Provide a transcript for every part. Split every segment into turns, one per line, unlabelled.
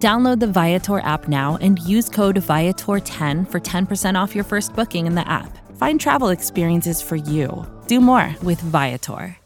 Download the Viator app now and use code Viator10 for 10% off your first booking in the app. Find travel experiences for you. Do more with Viator.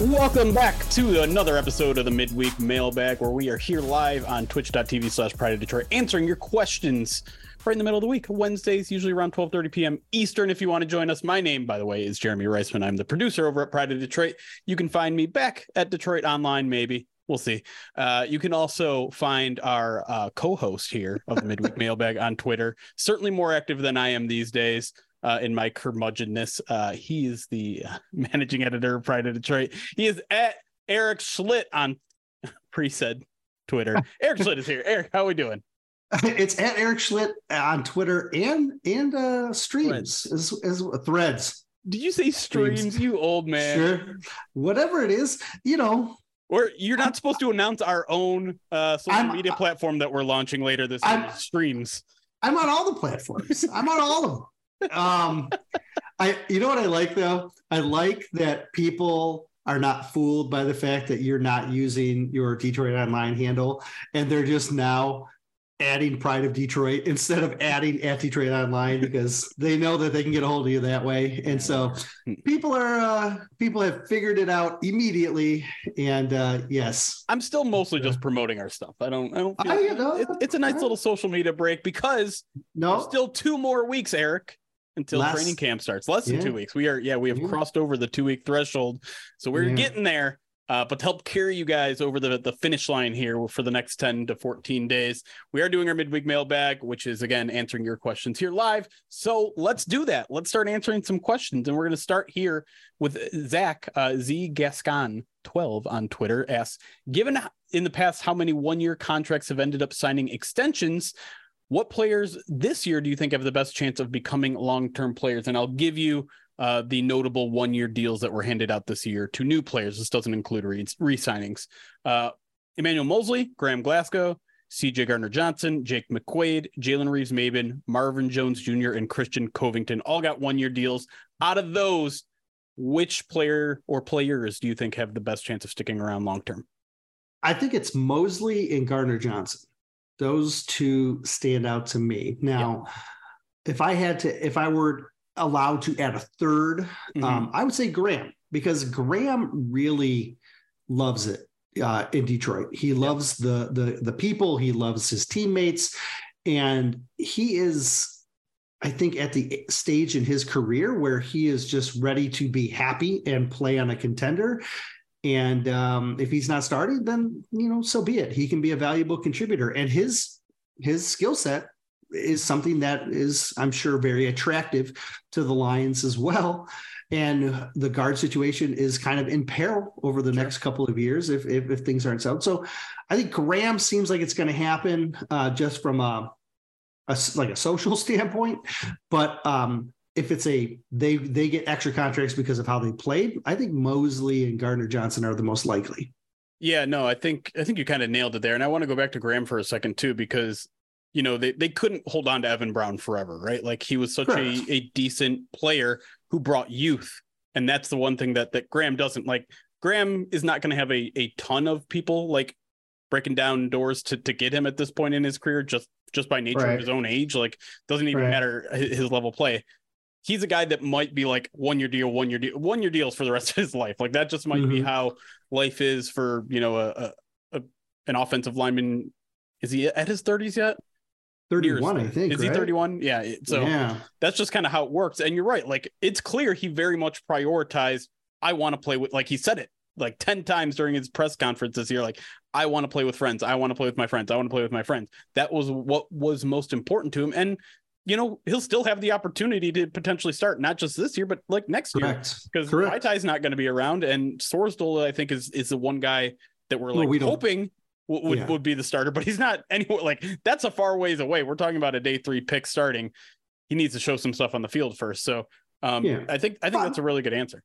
Welcome back to another episode of the Midweek Mailbag, where we are here live on twitch.tv slash Pride of Detroit answering your questions right in the middle of the week. Wednesdays, usually around 12:30 p.m. Eastern. If you want to join us, my name, by the way, is Jeremy Reisman. I'm the producer over at Pride of Detroit. You can find me back at DetroitOnLion, maybe. We'll see. Uh, you can also find our uh, co-host here of the Midweek Mailbag on Twitter. Certainly more active than I am these days. Uh, in my curmudgeonness, uh, he is the managing editor of Pride of Detroit. He is at Eric Schlitt on pre-said Twitter. Eric Schlitt is here. Eric, how are we doing?
It's at Eric Schlitt on Twitter and and uh streams threads. As, as threads.
Did you say streams, streams, you old man?
Sure. Whatever it is, you know.
Or you're not supposed to announce our own uh social I'm, media platform that we're launching later this year. Streams.
I'm on all the platforms. I'm on all of them. Um I you know what I like though? I like that people are not fooled by the fact that you're not using your DetroitOnLion handle and they're just now adding Pride of Detroit instead of adding at DetroitOnLion because they know that they can get a hold of you that way. And so people are uh, people have figured it out immediately. And uh, yes,
I'm still mostly just promoting our stuff. I don't. I don't. Feel, I, you know, it, it's a nice little social media break because no, still two more weeks, Eric. Until Less, training camp starts, less than yeah. two weeks. We are, yeah, we have yeah. crossed over the two week threshold, so we're yeah. getting there. Uh, but to help carry you guys over the, the finish line here for the next 10 to 14 days, we are doing our midweek mailbag, which is again answering your questions here live. So let's do that. Let's start answering some questions. And we're going to start here with Zach uh, Z Gascon 12 on Twitter asks, given in the past how many one year contracts have ended up signing extensions, what players this year do you think have the best chance of becoming long term players? And I'll give you uh, the notable one year deals that were handed out this year to new players. This doesn't include re signings. Uh, Emmanuel Moseley, Graham Glasgow, CJ Gardner Johnson, Jake McQuaide, Jalen Reeves Maybin, Marvin Jones Jr., and Christian Covington all got one year deals. Out of those, which player or players do you think have the best chance of sticking around long term?
I think it's Moseley and Gardner Johnson. Those two stand out to me. Now, yeah. if I had to, if I were allowed to add a 3rd mm-hmm. um, I would say Graham because Graham really loves it uh, in Detroit. He loves the the the people. He loves his teammates, and he is. I think at the stage in his career where he is just ready to be happy and play on a contender. And um, if he's not starting, then you know, so be it. He can be a valuable contributor, and his his skill set is something that is, I'm sure, very attractive to the Lions as well. And the guard situation is kind of in peril over the sure. next couple of years if, if, if things aren't settled. So I think Graham seems like it's going to happen uh, just from a, a, like a social standpoint. But um, if it's a they they get extra contracts because of how they played, I think Moseley and Gardner Johnson are the most likely.
Yeah, no, I think I think you kind of nailed it there. And I want to go back to Graham for a second too, because you know, they, they couldn't hold on to Evan Brown forever, right? Like he was such a, a decent player who brought youth. And that's the one thing that that Graham doesn't like. Graham is not going to have a, a ton of people like breaking down doors to, to get him at this point in his career just just by nature right. of his own age. Like doesn't even right. matter his level play. He's a guy that might be like one year deal, one year deal, one year deals for the rest of his life. Like that just might mm-hmm. be how life is for you know a, a, a an offensive lineman. Is he at his thirties yet?
31, years. I think.
Is right? he 31? Yeah. So yeah. that's just kind of how it works. And you're right. Like it's clear he very much prioritized, I want to play with, like he said it like 10 times during his press conference this year. Like, I want to play with friends. I want to play with my friends. I want to play with my friends. That was what was most important to him. And you know, he'll still have the opportunity to potentially start, not just this year, but like next Correct. year. Because Vaitai's not going to be around, and Sorsdal, I think, is is the one guy that we're like well, we hoping would, would, yeah. would, be the starter, but he's not anywhere like that's a far ways away. We're talking about a day three pick starting. He needs to show some stuff on the field first. So um, yeah. I think I think that's a really good answer.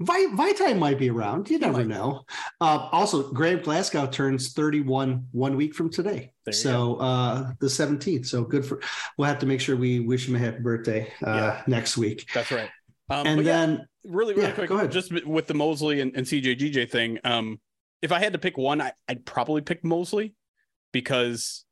Vaitai might be around. You never know. Uh, also, Graham Glasgow turns 31 one week from today. So uh, the 17th. So good for. We'll have to make sure we wish him a happy birthday uh, yeah. next week.
That's right.
Um, and then
yeah, really, really yeah, quick, go ahead. just with the Moseley and, and CJGJ thing. Um, if I had to pick one, I, would probably pick Moseley because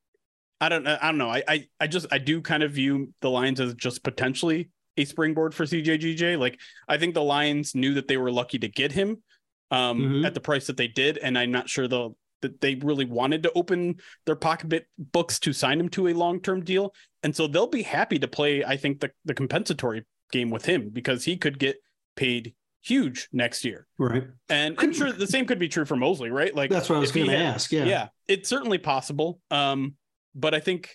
I don't I don't know. I, I I just I do kind of view the Lions as just potentially a springboard for CJGJ. Like I think the Lions knew that they were lucky to get him um, mm-hmm. at the price that they did, and I'm not sure the that they really wanted to open their pocket books to sign him to a long term deal, and so they'll be happy to play. I think the the compensatory game with him because he could get paid huge next year.
Right.
And I'm sure the same could be true for Moseley, right? Like
that's what I was going to ask. Yeah.
Yeah. It's certainly possible. Um, but I think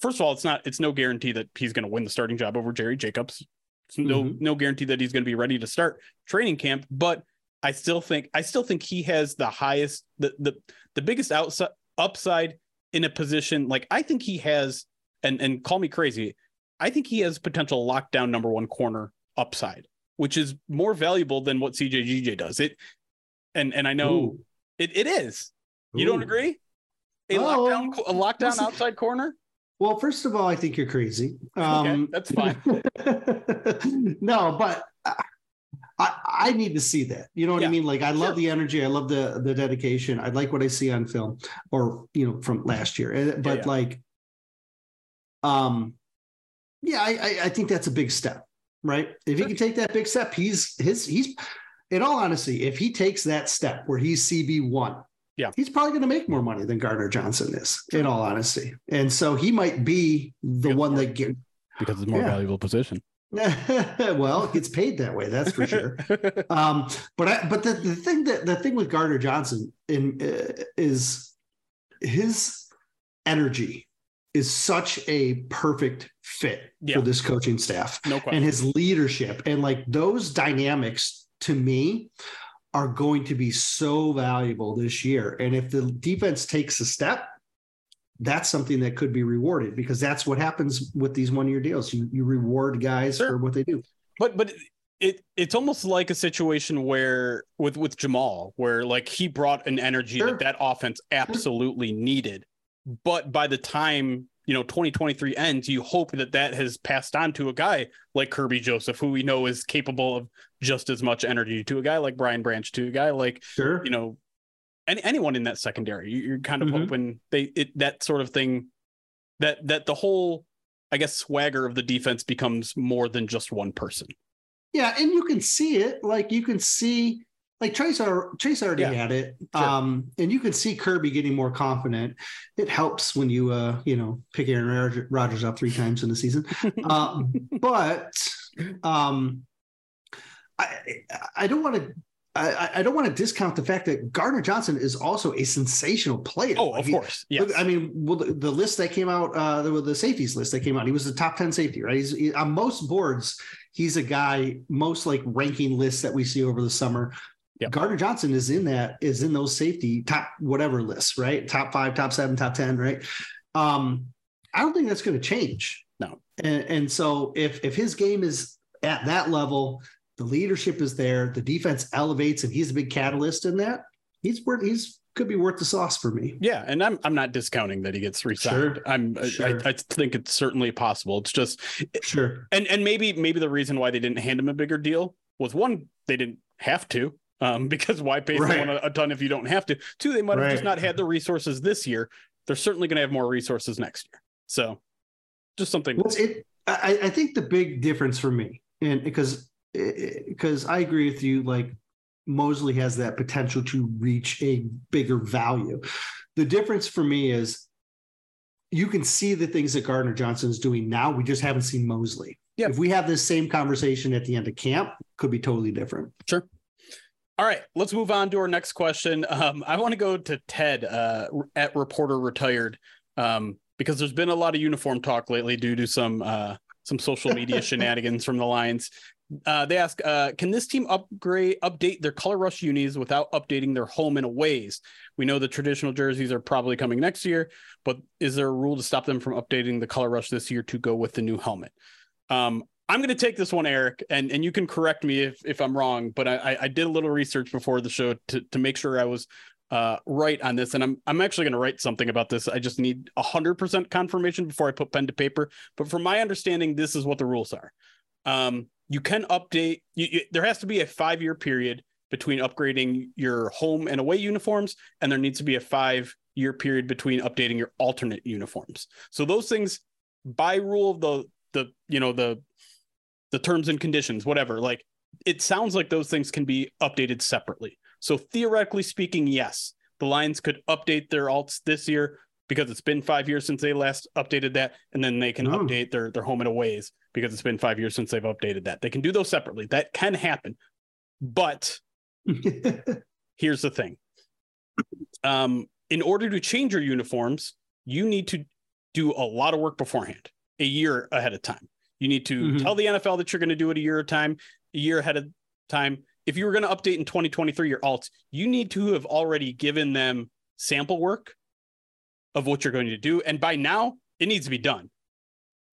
first of all, it's not it's no guarantee that he's going to win the starting job over Jerry Jacobs. It's no mm-hmm. no guarantee that he's going to be ready to start training camp, but I still think I still think he has the highest the the the biggest outside upside in a position like I think he has and and call me crazy. I think he has potential lockdown number 1 corner upside, which is more valuable than what CJGJ does. It and and I know Ooh. it it is. You Ooh. don't agree? A oh, lockdown a lockdown outside corner?
Well, first of all, I think you're crazy. Um,
okay, that's fine.
no, but I, I need to see that. You know what yeah. I mean? Like, I love sure. the energy. I love the the dedication. I like what I see on film, or you know, from last year. But yeah, yeah. like, um, yeah, I, I think that's a big step, right? If he can take that big step, he's his he's. In all honesty, if he takes that step where he's CB one,
yeah,
he's probably going to make more money than Gardner Johnson is, in all honesty. And so he might be the because one that get
because it's a more yeah. valuable position.
well, it gets paid that way, that's for sure. um, but I, but the, the thing that the thing with Gardner Johnson in uh, is his energy is such a perfect fit yeah. for this coaching staff
no
and his leadership and like those dynamics to me are going to be so valuable this year. And if the defense takes a step, that's something that could be rewarded because that's what happens with these one year deals. You you reward guys sure. for what they do.
But but it it's almost like a situation where with with Jamaal where like he brought an energy sure. that that offense absolutely sure. needed. But by the time you know 2023 ends you hope that that has passed on to a guy like Kerby joseph who we know is capable of just as much energy to a guy like brian branch to a guy like
sure.
you know any, anyone in that secondary. You're kind of mm-hmm. hoping they it that sort of thing that that the whole i guess swagger of the defense becomes more than just one person.
Yeah and you can see it. Like you can see like Chase, are, Chase already yeah. had it, sure. um, and you can see Kerby getting more confident. It helps when you, uh, you know, pick Aaron Rodgers up three times in the season. um, but um, I, I don't want to. I, I, don't want to discount the fact that Gardner Johnson is also a sensational player.
Oh, of course. Yeah.
I mean, well, the, the, list that came out, uh, the, the safeties list that came out, he was the top 10 safety, right? He's he, on most boards. He's a guy, most like ranking lists that we see over the summer Yep. Gardner Johnson is in that is in those safety top whatever lists, right? Top five, top seven, top ten, right? Um, I don't think that's going to change.
No.
And, and so if if his game is at that level, the leadership is there, the defense elevates, and he's a big catalyst in that. He's worth he's could be worth the sauce for me.
Yeah, and I'm I'm not discounting that he gets resigned. Sure. I'm sure. I, I, think it's certainly possible. It's just
sure.
And and maybe maybe the reason why they didn't hand him a bigger deal was one they didn't have to um, because why pay right. someone a, a, ton if you don't have to? Two, they might have right. just not had the resources this year. They're certainly going to have more resources next year. So, just something.
Well, it, I, I think the big difference for me, and because because I agree with you, like Moseley has that potential to reach a bigger value. The difference for me is you can see the things that Gardner Johnson is doing now. We just haven't seen Moseley. Yeah. If we have this same conversation at the end of camp, could be totally different.
Sure. All right, let's move on to our next question. Um, I want to go to Ted uh, at Reporter Retired um, because there's been a lot of uniform talk lately due to some uh, some social media shenanigans from the Lions. Uh, they ask, uh, can this team upgrade, update their color rush unis without updating their home and aways? We know the traditional jerseys are probably coming next year, but is there a rule to stop them from updating the color rush this year to go with the new helmet? Um, I'm going to take this one, Eric, and, and you can correct me if, if I'm wrong, but I, I did a little research before the show to, to make sure I was uh, right on this, and I'm I'm actually going to write something about this. I just need hundred percent confirmation before I put pen to paper. But from my understanding, this is what the rules are. Um, you can update. You, you, there has to be a five year period between upgrading your home and away uniforms, and there needs to be a five year period between updating your alternate uniforms. So those things, by rule of the the you know the the terms and conditions, whatever, like it sounds like those things can be updated separately. So theoretically speaking, yes, the Lions could update their alts this year because it's been five years since they last updated that, and then they can oh. update their their home and aways because it's been five years since they've updated that. They can do those separately. That can happen, but here's the thing: um, in order to change your uniforms, you need to do a lot of work beforehand, a year ahead of time. You need to mm-hmm. tell the NFL that you're going to do it a year at time, a year ahead of time if you were going to update in 2023 your alts, you need to have already given them sample work of what you're going to do. And by now, it needs to be done.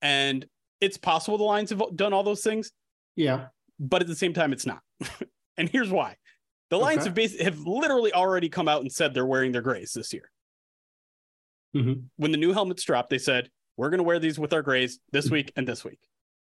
And it's possible the Lions have done all those things.
Yeah.
But at the same time, it's not. and here's why. The Lions okay. have basically have literally already come out and said they're wearing their grays this year. Mm-hmm. When the new helmets dropped, they said, we're going to wear these with our grays this week and this week.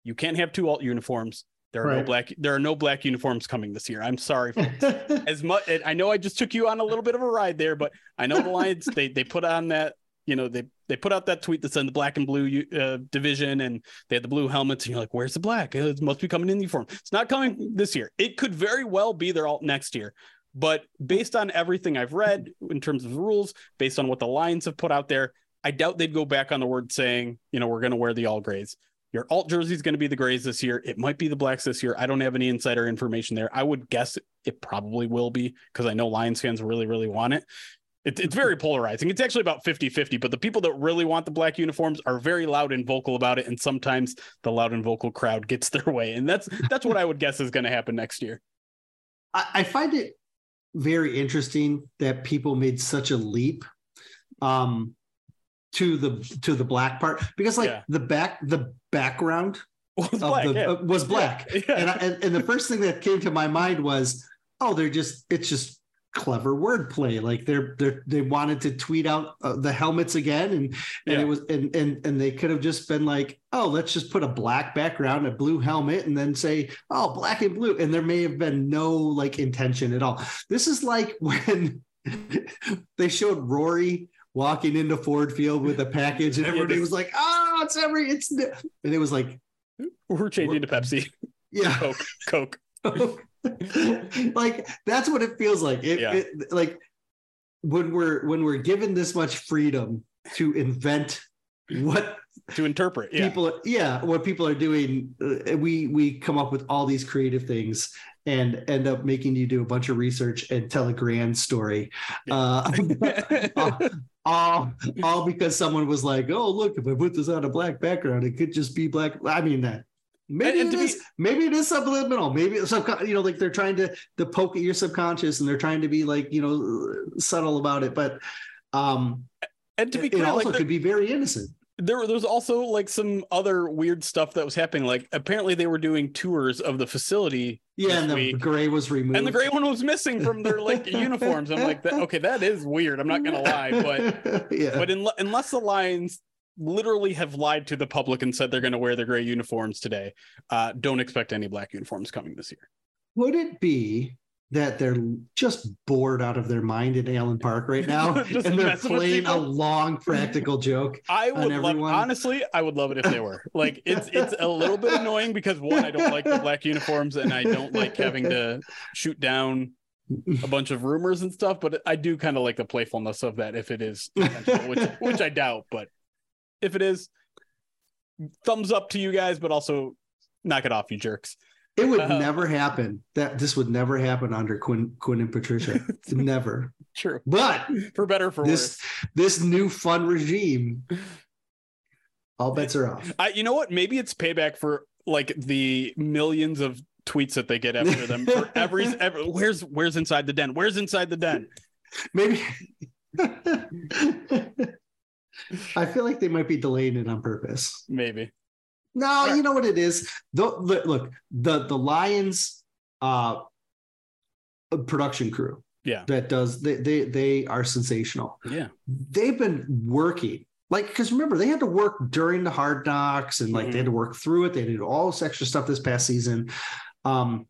You can't have two alt uniforms. There are right. no black. There are no black uniforms coming this year. I'm sorry. as much, I know I just took you on a little bit of a ride there, but I know the Lions. they they put on that. You know they they put out that tweet that said the black and blue uh, division, and they had the blue helmets. And you're like, where's the black? It must be coming in uniform. It's not coming this year. It could very well be there all next year. But based on everything I've read in terms of the rules, based on what the Lions have put out there, I doubt they'd go back on the word saying, you know, we're going to wear the all grays. Your alt jersey is going to be the grays this year. It might be the blacks this year. I don't have any insider information there. I would guess it probably will be because I know Lions fans really, really want it. it. It's very polarizing. It's actually about 50 50, but the people that really want the black uniforms are very loud and vocal about it. And sometimes the loud and vocal crowd gets their way. And that's that's what I would guess is going to happen next year.
I find it very interesting that people made such a leap. Um, to the to the black part because like yeah. the back the background was black, the, yeah. uh, was black. Yeah. And, I, and, and the first thing that came to my mind was oh they're just it's just clever wordplay like they're they they wanted to tweet out uh, the helmets again and and it was and and and they could have just been like oh let's just put a black background a blue helmet and then say oh black and blue and there may have been no like intention at all this is like when they showed Rory walking into Ford Field with a package, and everybody was like, "Oh, it's every it's," and it was like,
"We're changing to Pepsi."
Yeah,
Coke, Coke.
like that's what it feels like. It, yeah. it, like when we're when we're given this much freedom to invent what
to interpret
yeah. people yeah what people are doing uh, we we come up with all these creative things and end up making you do a bunch of research and tell a grand story uh, all, all because someone was like, "Oh, look, if I put this on a black background, it could just be black." I mean that. Maybe and, and it is. Be, maybe it is subliminal. Maybe it's you know, like they're trying to to poke at your subconscious, and they're trying to be like you know subtle about it. But um,
and to be
it,
clear,
it also
like
could be very innocent
there was also like some other weird stuff that was happening. Like apparently they were doing tours of the facility.
Yeah, and the week, gray was removed,
and the gray one was missing from their like uniforms. I'm like, okay, that is weird. I'm not gonna lie, but yeah. but in, unless the Lions literally have lied to the public and said they're going to wear their gray uniforms today, uh, don't expect any black uniforms coming this year.
Would it be that they're just bored out of their mind in Allen Park right now, and they're playing a long practical joke.
I would love, honestly, I would love it if they were. Like it's it's a little bit annoying because one, I don't like the black uniforms, and I don't like having to shoot down a bunch of rumors and stuff. But I do kind of like the playfulness of that if it is, which which I doubt. But if it is, thumbs up to you guys, but also knock it off, you jerks.
It would uh, never happen. That this would never happen under Quinn, Quinn and Patricia. never.
True.
But
for better for
this,
worse.
This new fun regime All bets are off.
I, you know what? Maybe it's payback for like the millions of tweets that they get after them for every, every where's where's inside the den? Where's inside the den?
Maybe I feel like they might be delaying it on purpose.
Maybe.
No, right. you know what it is. The, look, the the Lions uh production crew.
Yeah.
That does they they they are sensational.
Yeah.
They've been working like because remember they had to work during the hard knocks and like mm-hmm. they had to work through it. They did all this extra stuff this past season. Um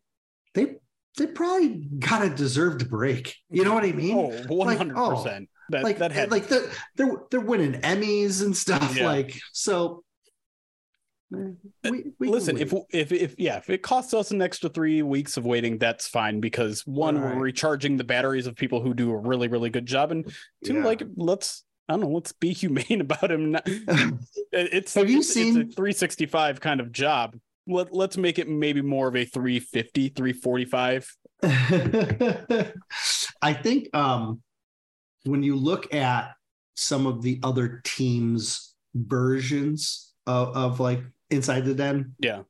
they they probably got a deserved break. You know what I mean?
Oh, 100%. Like, oh,
that, like, that had like they're, they're, they're winning Emmys and stuff. Yeah. Like, so
we, we listen if if if yeah if it costs us an extra three weeks of waiting that's fine because one right. we're recharging the batteries of people who do a really really good job and two yeah. like let's I don't know let's be humane about him it's
have you
it's,
seen
it's a 365 kind of job Let, let's make it maybe more of a 350 345
I think um when you look at some of the other teams versions of, of like inside the den.
Yeah.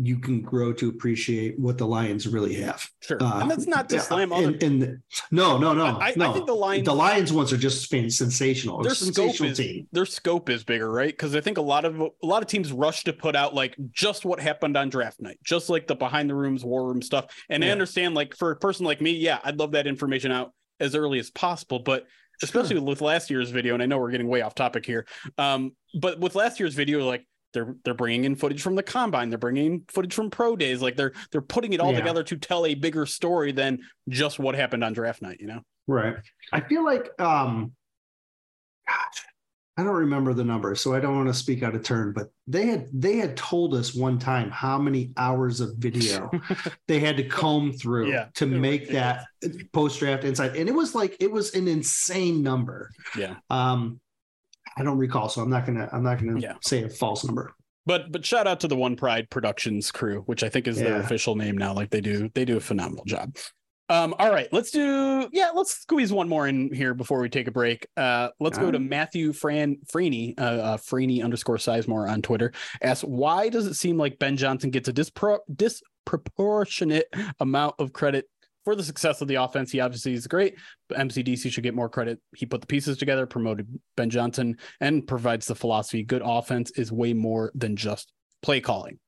You can grow to appreciate what the Lions really have.
Sure, uh, and that's not to slam
other. And, and no, no, no,
I,
no.
I think the Lions,
the Lions ones are just sensational.
Their scope is team. their scope is bigger, right? Because I think a lot of a lot of teams rush to put out like just what happened on draft night, just like the behind the rooms, war room stuff. And yeah. I understand, like for a person like me, yeah, I'd love that information out as early as possible, but especially sure. with last year's video, and I know we're getting way off topic here, um, but with last year's video, like they're they're bringing in footage from the combine they're bringing footage from pro days like they're they're putting it all yeah. together to tell a bigger story than just what happened on draft night you know?
Right. I feel like um gosh i don't remember the number so i don't want to speak out of turn but they had they had told us one time how many hours of video they had to comb through yeah, to make that post draft insight and it was like it was an insane number.
Yeah.
Um I don't recall, so I'm not gonna I'm not gonna yeah. say a false number.
But but shout out to the One Pride Productions crew, which I think is yeah. their official name now. Like they do they do a phenomenal job. Um, all right, let's do yeah, let's squeeze one more in here before we take a break. Uh, let's go to Matthew Fran Franey, uh, uh Franey underscore Sizemore on Twitter. Asks why does it seem like Ben Johnson gets a dispro- disproportionate amount of credit for the success of the offense. He obviously is great, but MCDC should get more credit. He put the pieces together, promoted Ben Johnson, and provides the philosophy. Good offense is way more than just play calling.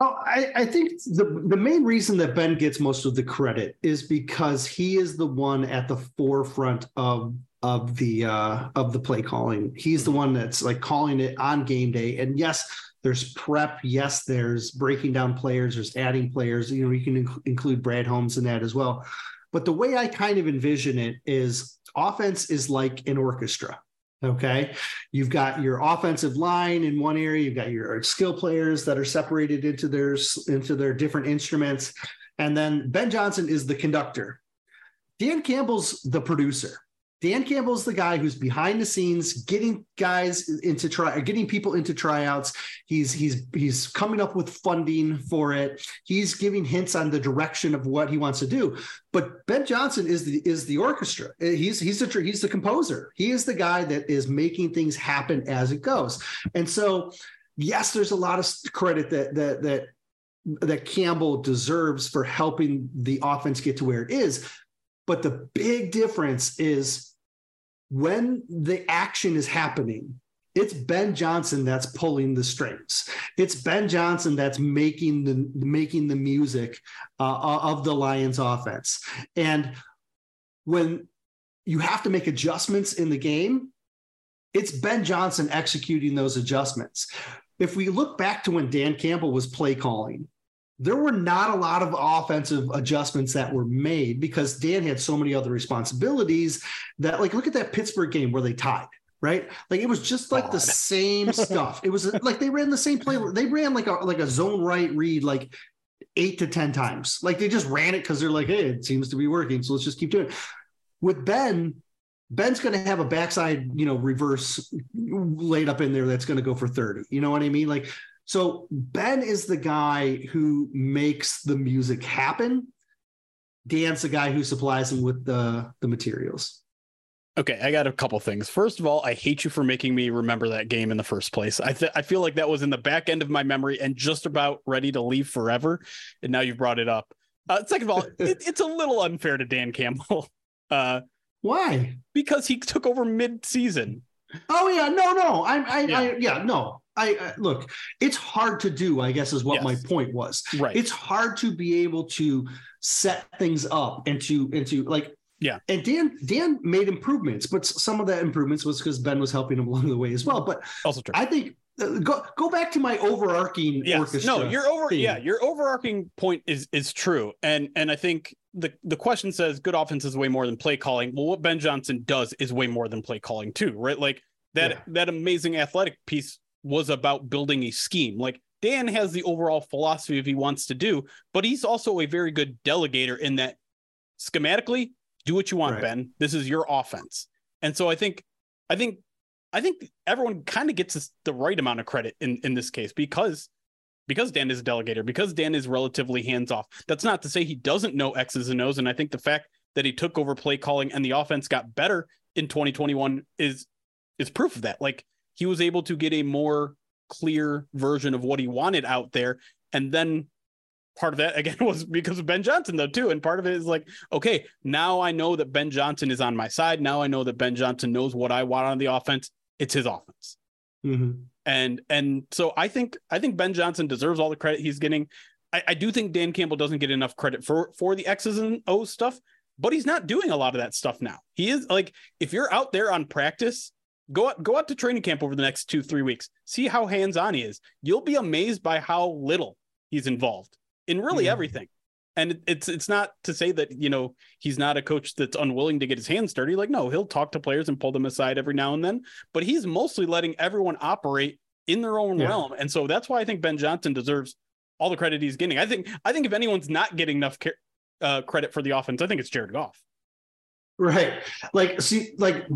Oh, I, I, think the the main reason that Ben gets most of the credit is because he is the one at the forefront of of the uh of the play calling. He's the one that's like calling it on game day. And yes, there's prep. Yes, there's breaking down players. There's adding players. You know, you can inc- include Brad Holmes in that as well. But the way I kind of envision it is offense is like an orchestra. Okay. You've got your offensive line in one area, you've got your skill players that are separated into their into their different instruments. And then Ben Johnson is the conductor. Dan Campbell's the producer. Dan Campbell's the guy who's behind the scenes getting guys into try getting people into tryouts. He's he's he's coming up with funding for it. He's giving hints on the direction of what he wants to do. But Ben Johnson is the is the orchestra. Eh, he's he's the he's the composer. He is the guy that is making things happen as it goes. And so yes, there's a lot of credit that that that that Campbell deserves for helping the offense get to where it is. But the big difference is when the action is happening, it's Ben Johnson that's pulling the strings. It's Ben Johnson that's making the making the music uh, uh, of the Lions offense. And when you have to make adjustments in the game, it's Ben Johnson executing those adjustments. If we look back to when Dan Campbell was play calling, there were not a lot of offensive adjustments that were made because Dan had so many other responsibilities that, like, look at that Pittsburgh game where they tied, right? Like, it was just like God. the same stuff. It was like they ran the same play. They ran like a like a zone right read like eight to ten times. Like they just ran it because they're like, hey, it seems to be working, so let's just keep doing it. With Ben, Ben's going to have a backside, you know, reverse laid up in there that's going to go for 30. You know what I mean? Like so Ben is the guy who makes the music happen. Dan's the guy who supplies him with the the materials.
Okay, I got a couple things. First of all, I hate you for making me remember that game in the first place. I th- I feel like that was in the back end of my memory and just about ready to leave forever, and now you've brought it up. Uh, second of all, it, it's a little unfair to Dan Campbell. Uh,
Why?
Because he took over mid-season.
Oh yeah, no, no, I, I, yeah, I, yeah no. I, I, look. It's hard to do. I guess is what yes. my point was.
Right.
It's hard to be able to set things up and to and to like.
Yeah.
And Dan Dan made improvements, but some of that improvements was because Ben was helping him along the way as well. But
also true.
I think uh, go go back to my overarching yes. orchestra.
No, your over theme. yeah, your overarching point is is true, and and I think the the question says good offense is way more than play calling. Well, what Ben Johnson does is way more than play calling too, right? Like that yeah. that amazing athletic piece was about building a scheme. Like Dan has the overall philosophy of he wants to do, but he's also a very good delegator in that schematically, do what you want, right. Ben. This is your offense. And so I think I think I think everyone kind of gets the right amount of credit in in this case because because Dan is a delegator, because Dan is relatively hands off. That's not to say he doesn't know X's and O's. And I think the fact that he took over play calling and the offense got better in 2021 is is proof of that. Like he was able to get a more clear version of what he wanted out there. And then part of that again was because of Ben Johnson though too. And part of it is like, okay, now I know that Ben Johnson is on my side. Now I know that Ben Johnson knows what I want on the offense. It's his offense.
Mm-hmm.
And and so I think I think Ben Johnson deserves all the credit he's getting. I, I do think Dan Campbell doesn't get enough credit for for the X's and O's stuff, but he's not doing a lot of that stuff now. He is like if you're out there on practice Go out, go out to training camp over the next two, three weeks. See how hands on he is. You'll be amazed by how little he's involved in really mm-hmm. everything. And it's it's not to say that you know he's not a coach that's unwilling to get his hands dirty. Like no, he'll talk to players and pull them aside every now and then. But he's mostly letting everyone operate in their own yeah. realm. And so that's why I think Ben Johnson deserves all the credit he's getting. I think I think if anyone's not getting enough uh, credit for the offense, I think it's Jared Goff.
Right. Like see like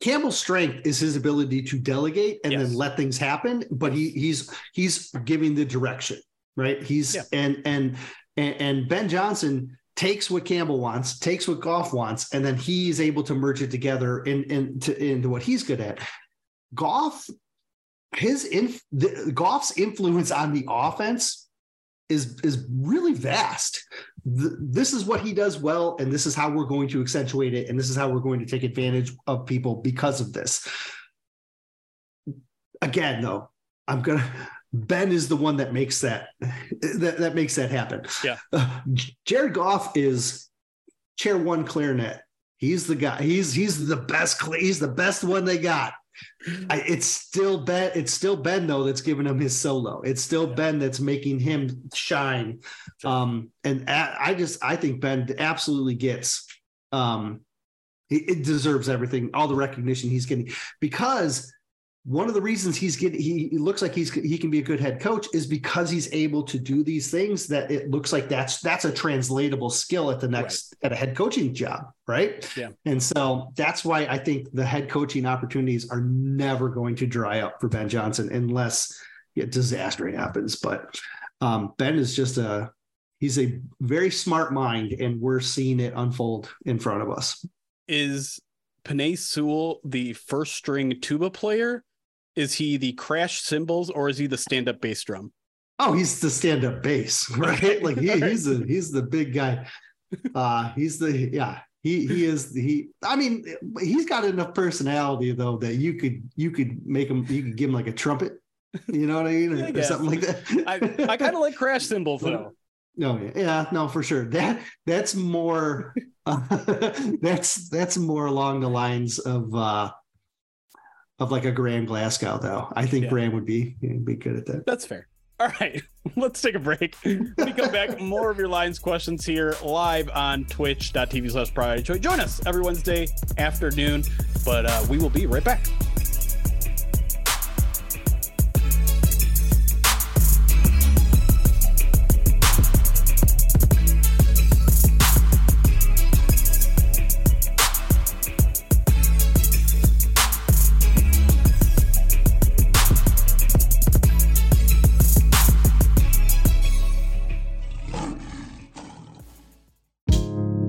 Campbell's strength is his ability to delegate and yes. then let things happen, but he he's he's giving the direction, right? He's yeah. and, and and Ben Johnson takes what Campbell wants, takes what Goff wants, and then he's able to merge it together in, in to, into what he's good at. Goff, his inf, the, Goff's influence on the offense is is really vast. this is what he does well, and this is how we're going to accentuate it, and this is how we're going to take advantage of people because of this. Again, though, I'm gonna. Ben is the one that makes that that, that makes that happen.
Yeah. Uh,
Jared Goff is chair one clarinet. He's the guy. He's he's the best. He's the best one they got. I, it's still Ben. It's still Ben though that's giving him his solo. It's still yeah. Ben that's making him shine. Sure. Um, and I just I think Ben absolutely gets. Um, it, it deserves everything, all the recognition he's getting because one of the reasons he's getting he, he, looks like he's he can be a good head coach is because he's able to do these things that it looks like that's that's a translatable skill at the next right. at a head coaching job right?
Yeah.
And so that's why i think the head coaching opportunities are never going to dry up for ben johnson unless a disaster happens. But um, ben is just a he's a very smart mind and we're seeing it unfold in front of us.
Is Penei Sewell the first string tuba player is he the crash cymbals or is he the stand up bass drum?
Oh, he's the stand up bass, right? Like he, he's the he's the big guy. Uh, he's the yeah. He he is he. I mean, he's got enough personality though that you could you could make him you could give him like a trumpet. You know what I mean, or, or something like that.
I I kind of like crash cymbals though.
No, yeah, yeah, no, for sure. That that's more. Uh, that's that's more along the lines of. uh of like a Graham Glasgow, though. I think yeah. Graham would be be good at that.
That's fair. All right, let's take a break. When we come back, more of your lines questions here live on twitch.tv slash priority. Join us every Wednesday afternoon, but uh, we will be right back.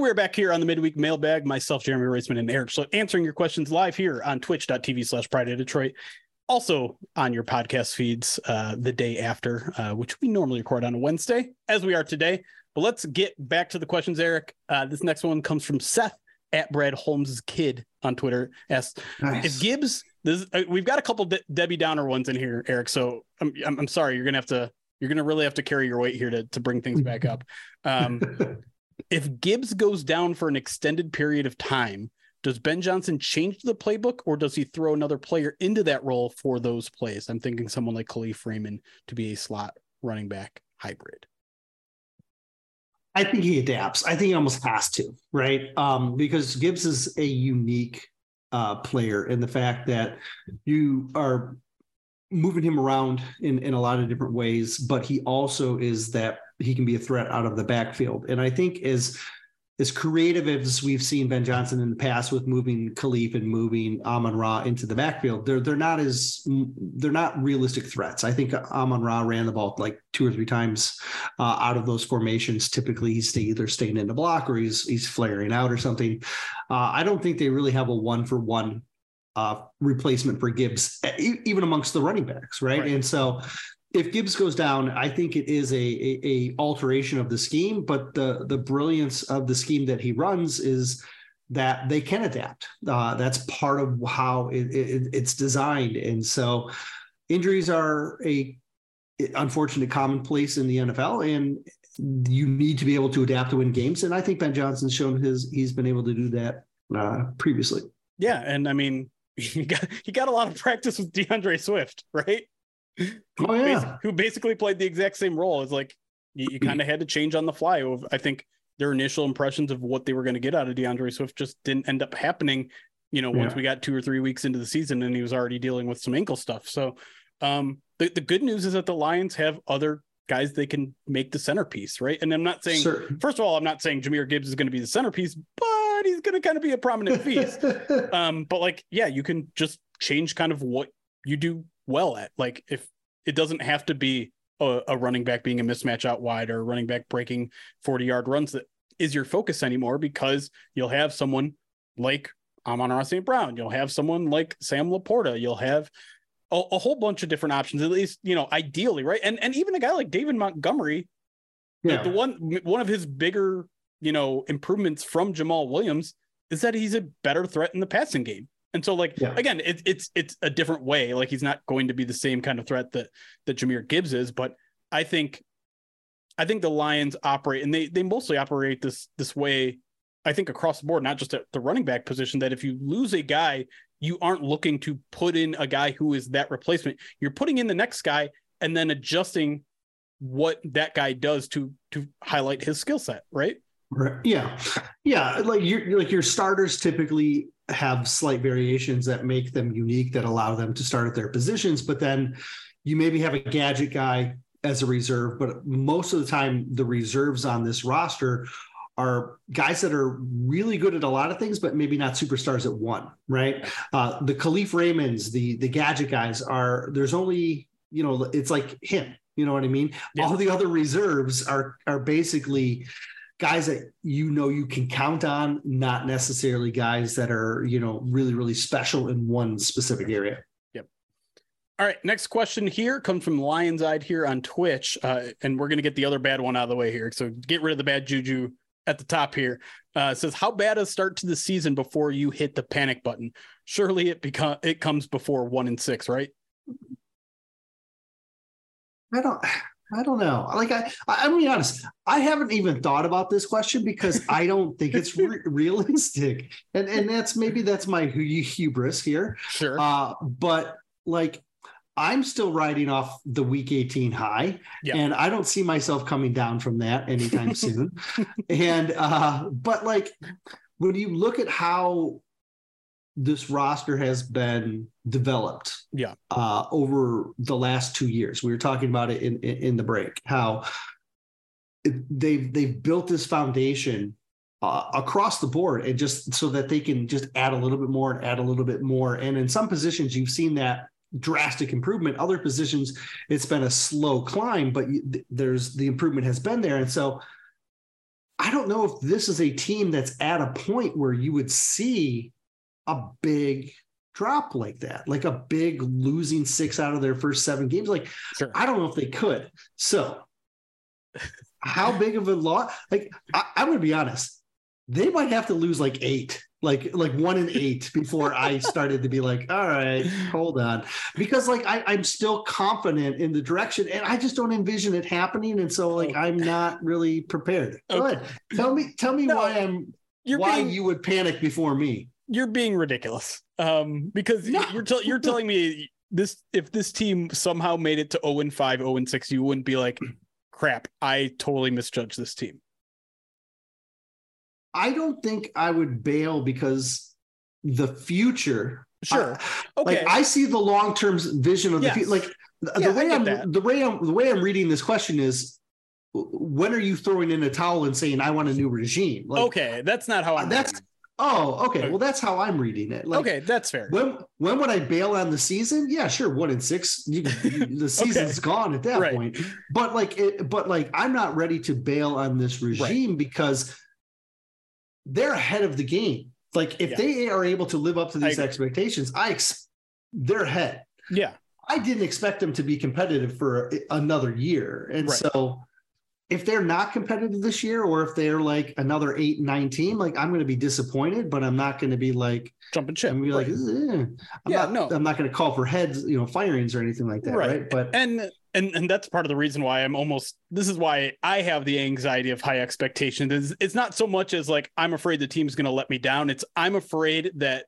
And we're back here on the midweek mailbag. Myself, Jeremy Reisman, and Eric So answering your questions live here on twitch.tv slash pride of Detroit. Also on your podcast feeds uh, the day after, uh, which we normally record on a Wednesday, as we are today. But let's get back to the questions, Eric. Uh, this next one comes from Seth at Brad Holmes' kid on Twitter. Asks nice. if Gibbs. This, uh, we've got a couple De- Debbie Downer ones in here, Eric. So I'm, I'm, I'm sorry, you're gonna have to you're gonna really have to carry your weight here to to bring things back up. Um, if Gibbs goes down for an extended period of time, does Ben Johnson change the playbook or does he throw another player into that role for those plays? I'm thinking someone like Kalif Raymond to be a slot running back hybrid.
I think he adapts. I think he almost has to, right? Um, because Gibbs is a unique uh, player in the fact that you are moving him around in, in a lot of different ways, but he also is that he can be a threat out of the backfield. And I think as as creative as we've seen Ben Johnson in the past with moving Kalif and moving Amon Ra into the backfield, they're they're not as they're not realistic threats. I think Amon Ra ran the ball like two or three times uh, out of those formations. Typically, he's either staying in the block or he's he's flaring out or something. Uh, I don't think they really have a one for one uh, replacement for Gibbs, even amongst the running backs, right? right? And so if Gibbs goes down, I think it is a, a, a alteration of the scheme, but the the brilliance of the scheme that he runs is that they can adapt. Uh, that's part of how it, it, it's designed, and so injuries are a unfortunate commonplace in the NFL, and you need to be able to adapt to win games. And I think Ben Johnson's shown his he's been able to do that uh, previously.
Yeah, and I mean he got he got a lot of practice with DeAndre Swift, right?
Oh yeah,
who basically played the exact same role. It's like you, you kind of had to change on the fly. I think their initial impressions of what they were going to get out of DeAndre Swift just didn't end up happening. You know, once yeah. we got two or three weeks into the season, and he was already dealing with some ankle stuff. So, um, the the good news is that the Lions have other guys they can make the centerpiece, right? And I'm not saying, sure. first of all, I'm not saying Jahmyr Gibbs is going to be the centerpiece, but he's going to kind of be a prominent piece. um, but like, yeah, you can just change kind of what you do well at. Like if it doesn't have to be a, a running back being a mismatch out wide or a running back breaking 40 yard runs that is your focus anymore because you'll have someone like Amon-Ra St. Brown. You'll have someone like Sam LaPorta. You'll have a, a, whole bunch of different options, at least, you know, ideally, right? And and even a guy like David Montgomery, yeah. the one one of his bigger, you know, improvements from Jamaal Williams is that he's a better threat in the passing game. And so, like yeah. again, it's it's it's a different way. Like he's not going to be the same kind of threat that that Jahmyr Gibbs is, but I think I think the Lions operate and they they mostly operate this this way. I think across the board, not just at the running back position. That if you lose a guy, you aren't looking to put in a guy who is that replacement. You're putting in the next guy and then adjusting what that guy does to to highlight his skill set, right?
Right. Yeah. Yeah. Like your like your starters typically have slight variations that make them unique that allow them to start at their positions, but then you maybe have a gadget guy as a reserve, but most of the time the reserves on this roster are guys that are really good at a lot of things, but maybe not superstars at one, right? Uh, the Kalif Raymonds, the the gadget guys are there's only you know it's like him, you know what I mean? Yeah. All the other reserves are are basically guys that you know you can count on, not necessarily guys that are, you know, really, really special in one specific area.
Yep. All right. Next question here comes from Lion's Eyed here on Twitch. Uh, and we're going to get the other bad one out of the way here. So get rid of the bad juju at the top here. Uh, says, How bad a start to the season before you hit the panic button? Surely it become it comes before one and six, right?
I don't I don't know. Like I, I'm gonna be honest. I haven't even thought about this question because I don't think it's re- realistic, and and that's maybe that's my hubris here.
Sure.
Uh, but like I'm still riding off the week 18 high, yeah. and I don't see myself coming down from that anytime soon. And uh, but like when you look at how this roster has been developed,
yeah,
uh, over the last two years, we were talking about it in in, in the break, how they've they've built this foundation uh, across the board and just so that they can just add a little bit more and add a little bit more and in some positions you've seen that drastic improvement. Other positions, it's been a slow climb, but there's the improvement has been there. And so I don't know if this is a team that's at a point where you would see a big drop like that, like a big losing six out of their first seven games. Like, sure. I don't know if they could. So, how big of a loss? Like, I, I'm going to be honest, they might have to lose like eight like like one in eight before I started to be like, all right, hold on, because like I, I'm still confident in the direction, and I just don't envision it happening, and so like I'm not really prepared. Go okay. ahead, tell me tell me no, why I'm you're why being, you would panic before me.
You're being ridiculous, um, because no. you're you're telling me this if this team somehow made it to 0 and 5, 0 and 6, you wouldn't be like, crap, I totally misjudged this team.
I don't think I would bail because the future.
Sure.
I, okay. Like I see the long term vision of yes. the future. Like the, yeah, the way I'm that. the way I'm the way I'm reading this question is when are you throwing in a towel and saying I want a new regime?
Like, okay, that's not how I'm.
That's. Oh okay. Well, that's how I'm reading it.
Like, okay, that's fair.
When when would I bail on the season? Yeah, sure. One in six. You, the season's okay. gone at that right. point. But like, it, but like, I'm not ready to bail on this regime right. because they're ahead of the game. Like if yeah. they are able to live up to these I expectations, I ex- they're ahead.
Yeah.
I didn't expect them to be competitive for another year. And right. so if they're not competitive this year or if they're like another eight, nine team, like I'm going to be disappointed, but I'm not going to be like
jumping ship.
Going be like, eh. I'm yeah, not, no, I'm not going to call for heads, you know, firings or anything like that. Right. right.
But, and, and, and that's part of the reason why I'm almost, this is why I have the anxiety of high expectations is it's not so much as like, I'm afraid the team's going to let me down. It's I'm afraid that,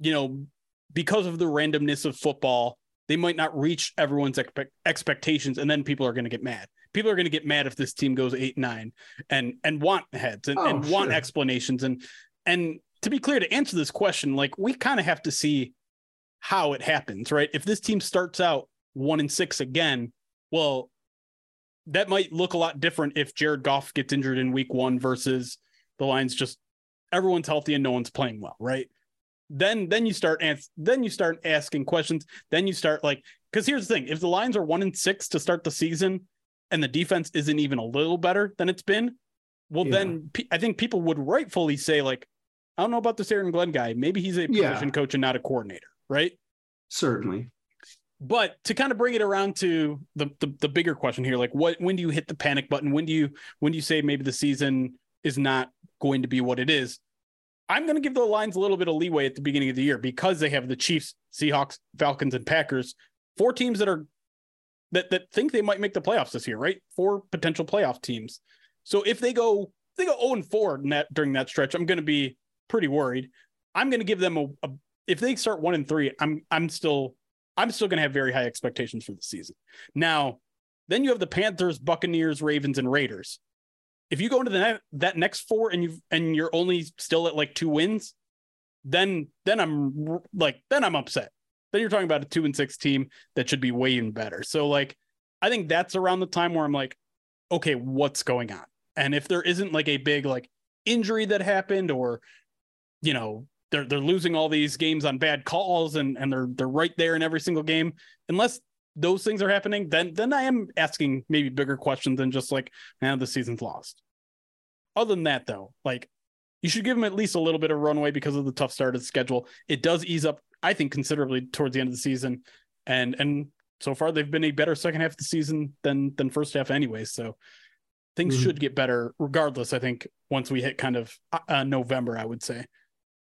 you know, because of the randomness of football, they might not reach everyone's expe- expectations and then people are going to get mad people are going to get mad if this team goes eight nine and and want heads and, oh, and want explanations. And and to be clear to answer this question like we kind of have to see how it happens right? If this team starts out one and six again well that might look a lot different if jared goff gets injured in week one versus the lions just everyone's healthy and no one's playing well right? Then then you start ans- then you start asking questions. Then you start like because here's the thing if the lions are one and six to start the season and the defense isn't even a little better than it's been, well, yeah. then I think people would rightfully say, like, I don't know about this Aaron Glenn guy. Maybe he's a position yeah. coach and not a coordinator, right?
Certainly.
But to kind of bring it around to the, the the bigger question here, like what when do you hit the panic button? When do you when do you say maybe the season is not going to be what it is? I'm going to give the Lions a little bit of leeway at the beginning of the year because they have the Chiefs, Seahawks, Falcons, and Packers, four teams that are that that think they might make the playoffs this year, right? Four potential playoff teams. So if they go if they go 0 and 4 net during that stretch, I'm going to be pretty worried. I'm going to give them a, a if they start 1 and 3, I'm I'm still I'm still going to have very high expectations for the season. Now, then you have the Panthers, Buccaneers, Ravens and Raiders. If you go into the that next four and you and you're only still at like two wins, then then I'm like then I'm upset then you're talking about a two and six team that should be way even better. So like I think that's around the time where I'm like, okay, what's going on? And if there isn't like a big like injury that happened or you know, they're they're losing all these games on bad calls and and they're they're right there in every single game, unless those things are happening, then then I am asking maybe bigger questions than just like, now the season's lost. Other than that, though, like you should give them at least a little bit of runway because of the tough start of the schedule. It does ease up I think considerably towards the end of the season, and and so far they've been a better second half of the season than than first half anyway. So things mm-hmm. should get better regardless. I think once we hit kind of uh, uh, November, I would say.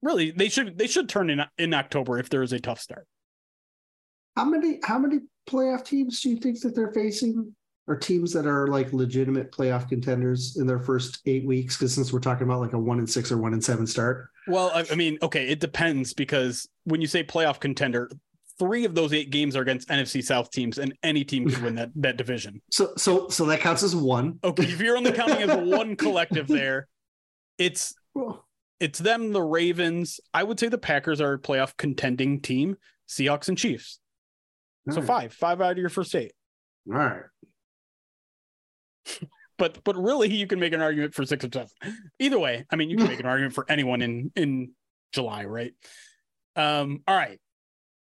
Really, they should they should turn in in October if there is a tough start.
How many how many playoff teams do you think that they're facing? Or teams that are like legitimate playoff contenders in their first eight weeks? Because since we're talking about like a one and six or one and seven start,
well, I, I mean, okay, it depends because when you say playoff contender, three of those eight games are against NFC South teams, and any team can win that that division.
So so so that counts as one.
Okay, if you're only counting as one collective there, it's it's them, the Ravens. I would say the Packers are a playoff contending team. Seahawks and Chiefs. All so right. five, five out of your first eight.
All right.
But but really, you can make an argument for six or seven. Either way, I mean, you can make an argument for anyone in in July, right? Um. All right,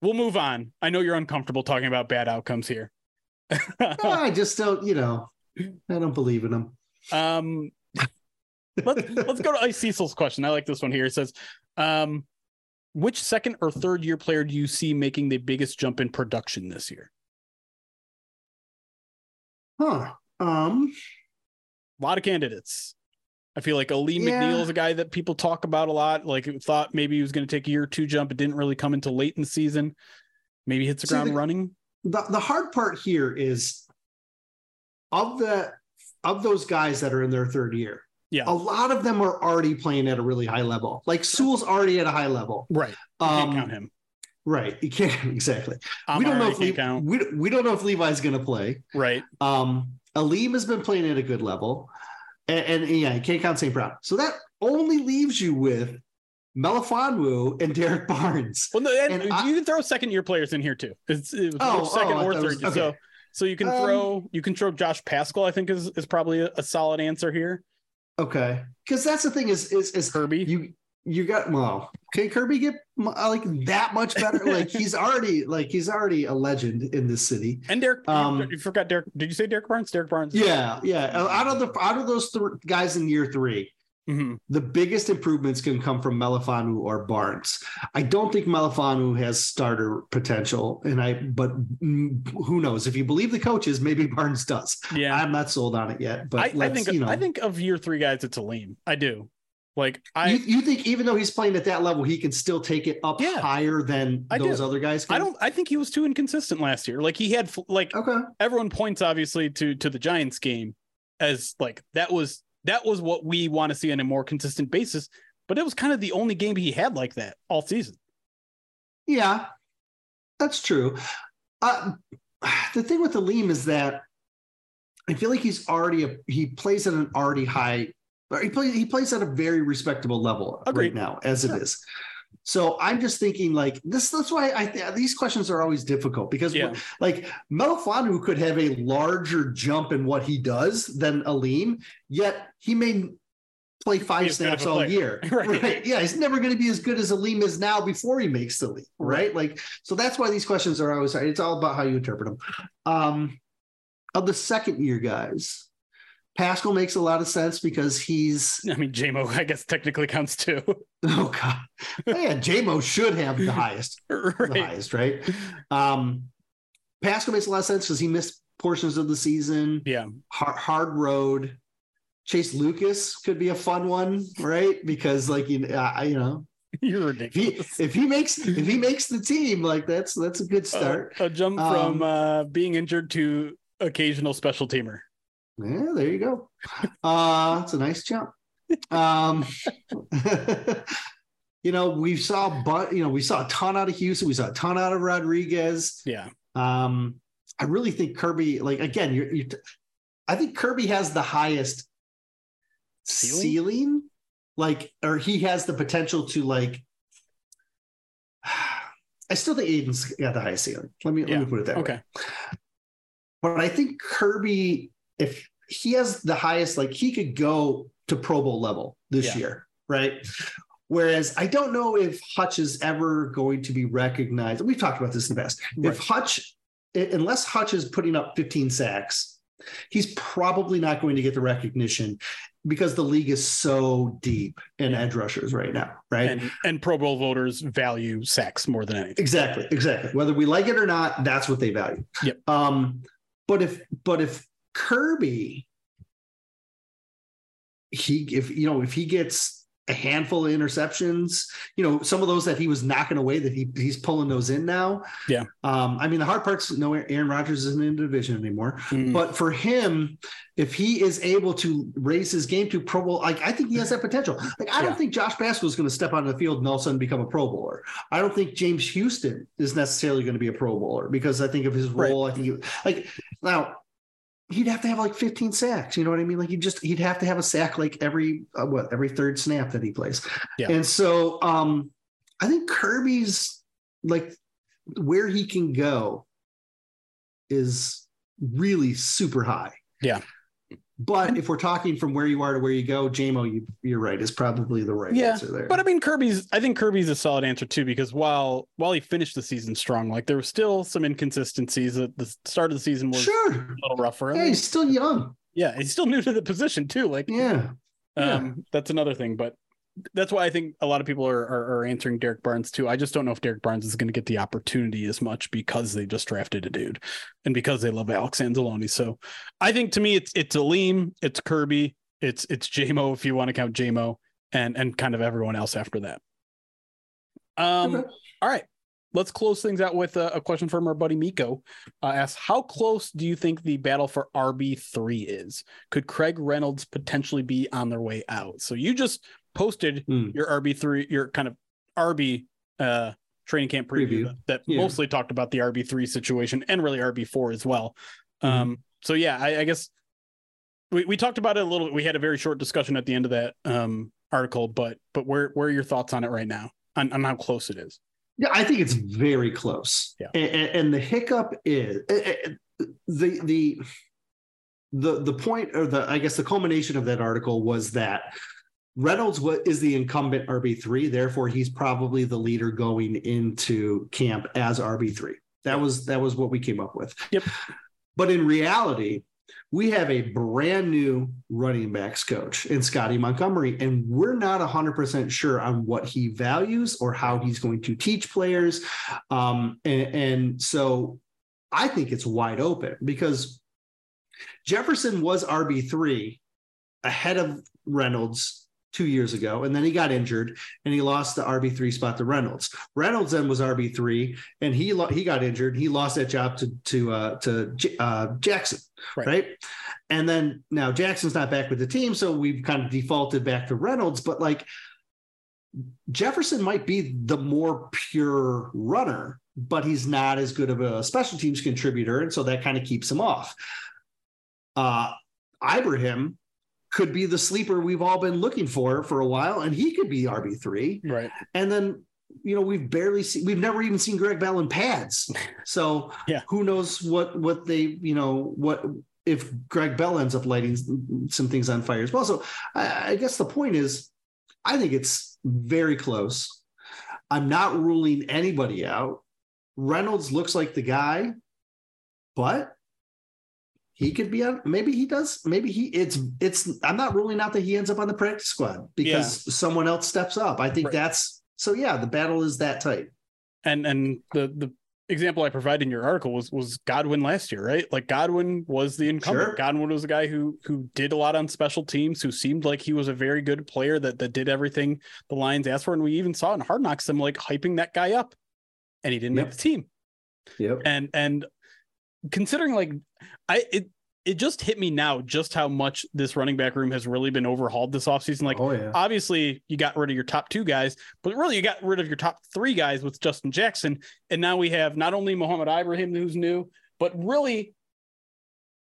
we'll move on. I know you're uncomfortable talking about bad outcomes here.
I just don't, you know, I don't believe in them.
Um. let's let's go to Ice Cecil's question. I like this one here. It says, um, which second or third year player do you see making the biggest jump in production this year?
Huh. Um
a lot of candidates. I feel like Ali yeah. McNeill is a guy that people talk about a lot. Like thought maybe he was going to take a year or two jump. It didn't really come until late in the season. Maybe hits the See, ground
the,
running.
The the hard part here is of the of those guys that are in their third year,
yeah.
A lot of them are already playing at a really high level. Like Sewell's already at a high level.
Right. You um, can't count him.
Right. You can't exactly. we don't know if Le- we, we don't know if Levi's going to play.
Right.
Um, Alim has been playing at a good level. And, and yeah, you can't count St. Brown. So that only leaves you with Melifonwu and Derrick Barnes.
Well, no, and, and you I, can throw second year players in here too. It's, it's oh, second oh, or third. Was, okay. So so you can um, throw you can throw Josh Paschal. I think is is probably a, a solid answer here.
Okay, because that's the thing is is is
Kerby.
You you got well. Can Kerby get like that much better? like he's already like he's already a legend in this city.
And Derrick um, you forgot Derrick Did you say Derrick Barnes? Derrick Barnes.
Yeah, yeah. Out of the out of those th- guys in year 3
mm-hmm.
the biggest improvements can come from Melifonwu or Barnes. I don't think Melifonwu has starter potential, and I but who knows? If you believe the coaches, maybe Barnes does.
Yeah,
I'm not sold on it yet. But
I, I think
you know.
I think of year three guys, it's Alim. I do. Like I,
you, you, think even though he's playing at that level, he can still take it up yeah, higher than I those do. other guys? Can?
I don't. I think he was too inconsistent last year. Like he had like
okay.
Everyone points obviously to to the Giants game as like that was that was what we want to see on a more consistent basis. But it was kind of the only game he had like that all season.
Yeah, that's true. Uh, the thing with Alim is that I feel like he's already a, he plays at an already high he plays he plays at a very respectable level Agreed. right now as it is. So I'm just thinking like this. That's why I these questions are always difficult because yeah. like Melifonwu could have a larger jump in what he does than Alim, yet he may play five he's snaps all year. right. right. Yeah, he's never going to be as good as Alim is now before he makes the leap. Right? right. Like so that's why these questions are always it's all about how you interpret them. Um, of the second year guys, Paschal makes a lot of sense because he's.
I mean, JMO, I guess technically counts too.
Oh God, yeah, JMO should have the highest, right. the highest, right? Um, Paschal makes a lot of sense because he missed portions of the season.
Yeah,
hard, hard road. Chase Lucas could be a fun one, right? Because like you, uh, you know,
you're ridiculous.
If he, if he, makes if he makes the team, like that's that's a good start.
Uh, a jump um, from uh, being injured to occasional special teamer.
Yeah, there you go. Uh, it's a nice jump. Um, you know, we saw, but you know, we saw a ton out of Houston. We saw a ton out of Rodriguez.
Yeah.
Um, I really think Kerby, like again, you're, you're I think Kerby has the highest ceiling? ceiling, like, or he has the potential to like. I still think Aidan's got the highest ceiling. Let me yeah. let me put it that
okay.
way. But I think Kerby if he has the highest, like he could go to Pro Bowl level this yeah. year, right? Whereas I don't know if Hutch is ever going to be recognized. We've talked about this in the past. Right. If Hutch, unless Hutch is putting up 15 sacks, he's probably not going to get the recognition because the league is so deep in edge rushers right now, right?
And, and Pro Bowl voters value sacks more than anything.
Exactly, exactly. Whether we like it or not, that's what they value.
Yep.
Um, but if but if Kerby, he if you know if he gets a handful of interceptions. You know, some of those that he was knocking away that he he's pulling those in now.
Yeah.
Um, I mean, the hard part's no Aaron Rodgers isn't in the division anymore. Mm. But for him, if he is able to raise his game to Pro Bowl, like I think he has that potential. Like I don't think Josh Paschal is going to step on the field and all of a sudden become a Pro Bowler. I don't think James Houston is necessarily going to be a Pro Bowler because I think of his role. Right. I think he, like now he'd have to have like 15 sacks. You know what I mean? Like he just he'd have to have a sack like every uh, what every third snap that he plays. Yeah. And so um I think Kerby's like where he can go is really super high.
Yeah.
But if we're talking from where you are to where you go, JMO, you, you're right, is probably the right yeah, answer there.
But I mean, Kerby's, I think Kerby's a solid answer too, because while while he finished the season strong, like there was still some inconsistencies. At the start of the season was sure. a little rougher.
Yeah, he's still young.
Yeah, he's still new to the position too. Like,
yeah,
um, yeah. that's another thing. But that's why I think a lot of people are, are, are answering Derrick Barnes too. I just don't know if Derrick Barnes is going to get the opportunity as much because they just drafted a dude and because they love Alex Anzalone. So I think to me it's it's Alim, it's Kerby, it's it's JMO if you want to count JMO, and and kind of everyone else after that. Um. Okay. All right. Let's close things out with a, a question from our buddy Miko. Uh, asks, how close do you think the battle for RB three is? Could Craig Reynolds potentially be on their way out? So you just posted mm. your RB three, your kind of RB uh, training camp preview, preview. that, yeah. mostly talked about the RB three situation and really RB four as well. Mm. Um, so yeah, I, I, guess we, we talked about it a little. We had a very short discussion at the end of that um, article, but but where where are your thoughts on it right now on, on how close it is?
Yeah, I think it's very close.
Yeah,
and, and the hiccup is the the the the point or the I guess the culmination of that article was that Reynolds is the incumbent RB3, therefore he's probably the leader going into camp as RB3. That was that was what we came up with.
Yep.
But in reality, we have a brand new running backs coach in Scotty Montgomery, and we're not 100% sure on what he values or how he's going to teach players. Um, and, and so I think it's wide open because Jefferson was RB3 ahead of Reynolds two years ago, and then he got injured and he lost the RB three spot to Reynolds. Reynolds then was RB three, and he he got injured. He lost that job to to uh, to uh, Jackson, right. right. And then now Jackson's not back with the team, so we've kind of defaulted back to Reynolds. But like Jefferson might be the more pure runner, but he's not as good of a special teams contributor, and so that kind of keeps him off. Uh, Ibrahim could be the sleeper we've all been looking for for a while, and he could be RB three.
Right.
And then you know we've barely seen we've never even seen Greg Bell in pads. So
yeah,
who knows what what they you know what if Greg Bell ends up lighting some things on fire as well. So I, I guess the point is, I think it's very close. I'm not ruling anybody out. Reynolds looks like the guy, but he could be on maybe he does maybe he it's it's i'm not ruling out that he ends up on the practice squad because yeah. someone else steps up i think right. that's so yeah the battle is that tight
and and the the example i provided in your article was was godwin last year right like godwin was the incumbent sure. godwin was a guy who who did a lot on special teams who seemed like he was a very good player that that did everything the lions asked for and we even saw in hard knocks them like hyping that guy up and he didn't yep. make the team
yep
and and considering like I it it just hit me now just how much this running back room has really been overhauled this offseason. Like, oh, yeah. obviously, you got rid of your top two guys, but really, you got rid of your top three guys with Justin Jackson. And now we have not only Mohamed Ibrahim, who's new, but really,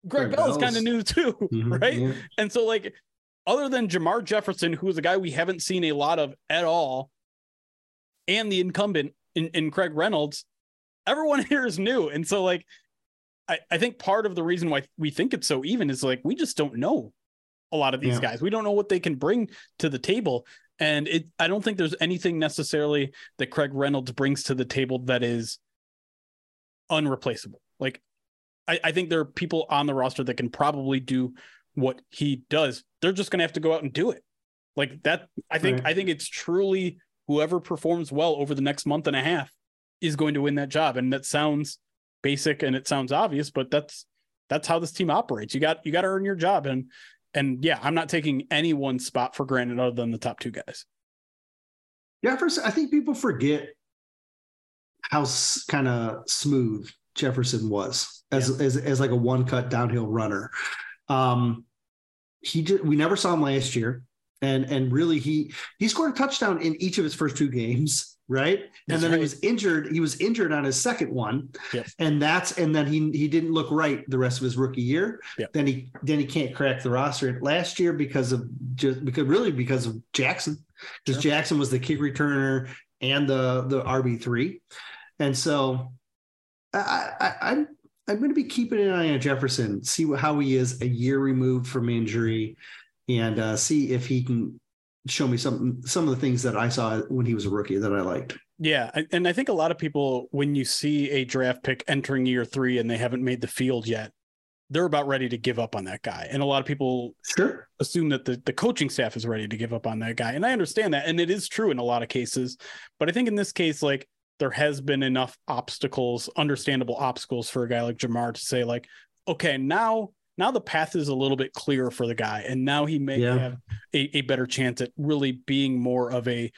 Greg, Greg Bell is kind of new too, mm-hmm, right? Yeah. And so, like, other than Jermar Jefferson, who is a guy we haven't seen a lot of at all, and the incumbent in, in Craig Reynolds, everyone here is new. And so, like, I, I think part of the reason why we think it's so even is like we just don't know a lot of these yeah. guys. We don't know what they can bring to the table. And it I don't think there's anything necessarily that Craig Reynolds brings to the table that is unreplaceable. Like I, I think there are people on the roster that can probably do what he does. They're just gonna have to go out and do it. Like that, I think right. I think it's truly whoever performs well over the next month and a half is going to win that job. And that sounds basic and it sounds obvious, but that's that's how this team operates. You got you got to earn your job, and and yeah, I'm not taking any one spot for granted other than the top two guys.
Jefferson, I think people forget how kind of smooth Jefferson was as, yeah. as, as like a one cut downhill runner. Um, he did, we never saw him last year. And, and really he, he scored a touchdown in each of his first two games right? That's and then right. he was injured. He was injured on his second one, and that's and then he he didn't look right the rest of his rookie year. Yep. Then he then he can't crack the roster last year because of just because really because of Jackson, because sure. Jackson was the kick returner and the the RB three, and so I, I I'm I'm going to be keeping an eye on Jefferson, see how he is a year removed from injury, and uh, see if he can show me some some of the things that I saw when he was a rookie that I liked.
Yeah, and I think a lot of people when you see a draft pick entering year 3 and they haven't made the field yet, they're about ready to give up on that guy. And a lot of people
sure
assume that the, the coaching staff is ready to give up on that guy. And I understand that. And it is true in a lot of cases. But I think in this case, like there has been enough obstacles, understandable obstacles for a guy like Jermar to say, like, okay, now now the path is a little bit clearer for the guy and now he may yeah. have a, a, better chance at really being more of a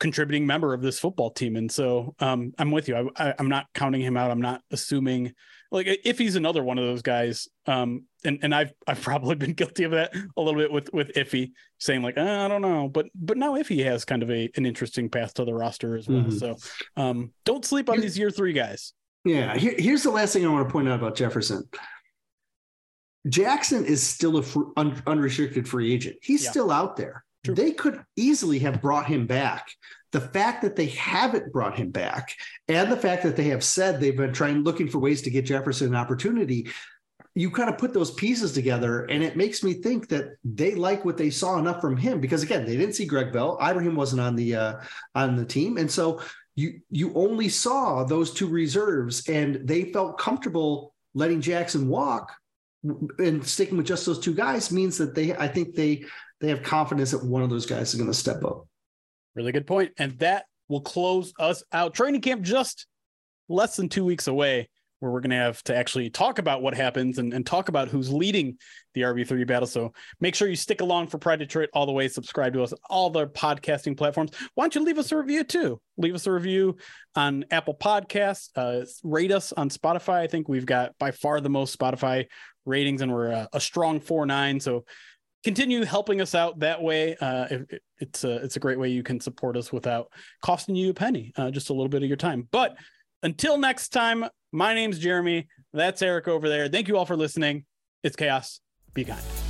contributing member of this football team. And so um, i'm with you. I, am not counting him out. I'm not assuming like if he's another one of those guys um, and and i've i've probably been guilty of that a little bit with with iffy saying like i don't know but but now iffy has kind of a an interesting path to the roster as well. Mm-hmm. so um, don't sleep on these year three guys.
Yeah Here, here's the last thing i want to point out about jefferson Jackson is still a fr- un- unrestricted free agent. He's yeah. still out there. True. They could easily have brought him back. The fact that they haven't brought him back, and the fact that they have said they've been trying looking for ways to get Jefferson an opportunity, you kind of put those pieces together, and it makes me think that they like what they saw enough from him. Because again, they didn't see Greg Bell. Ibrahim wasn't on the uh, on the team, and so you you only saw those two reserves, and they felt comfortable letting Jackson walk and sticking with just those two guys means that they I think they they have confidence that one of those guys is going to step up.
Really good point. And that will close us out. Training camp just less than two weeks away, where we're going to have to actually talk about what happens and, and talk about who's leading the RB3 battle. So make sure you stick along for Pride Detroit all the way. Subscribe to us, all the podcasting platforms. Why don't you leave us a review too? Leave us a review on Apple Podcasts. Uh, rate us on Spotify. I think we've got by far the most Spotify ratings, and we're a, a strong four nine. So continue helping us out that way. Uh, it, it's a it's a great way you can support us without costing you a penny, uh, just a little bit of your time. But until next time, my name's Jeremy. That's Eric over there. Thank you all for listening. It's chaos. Be kind.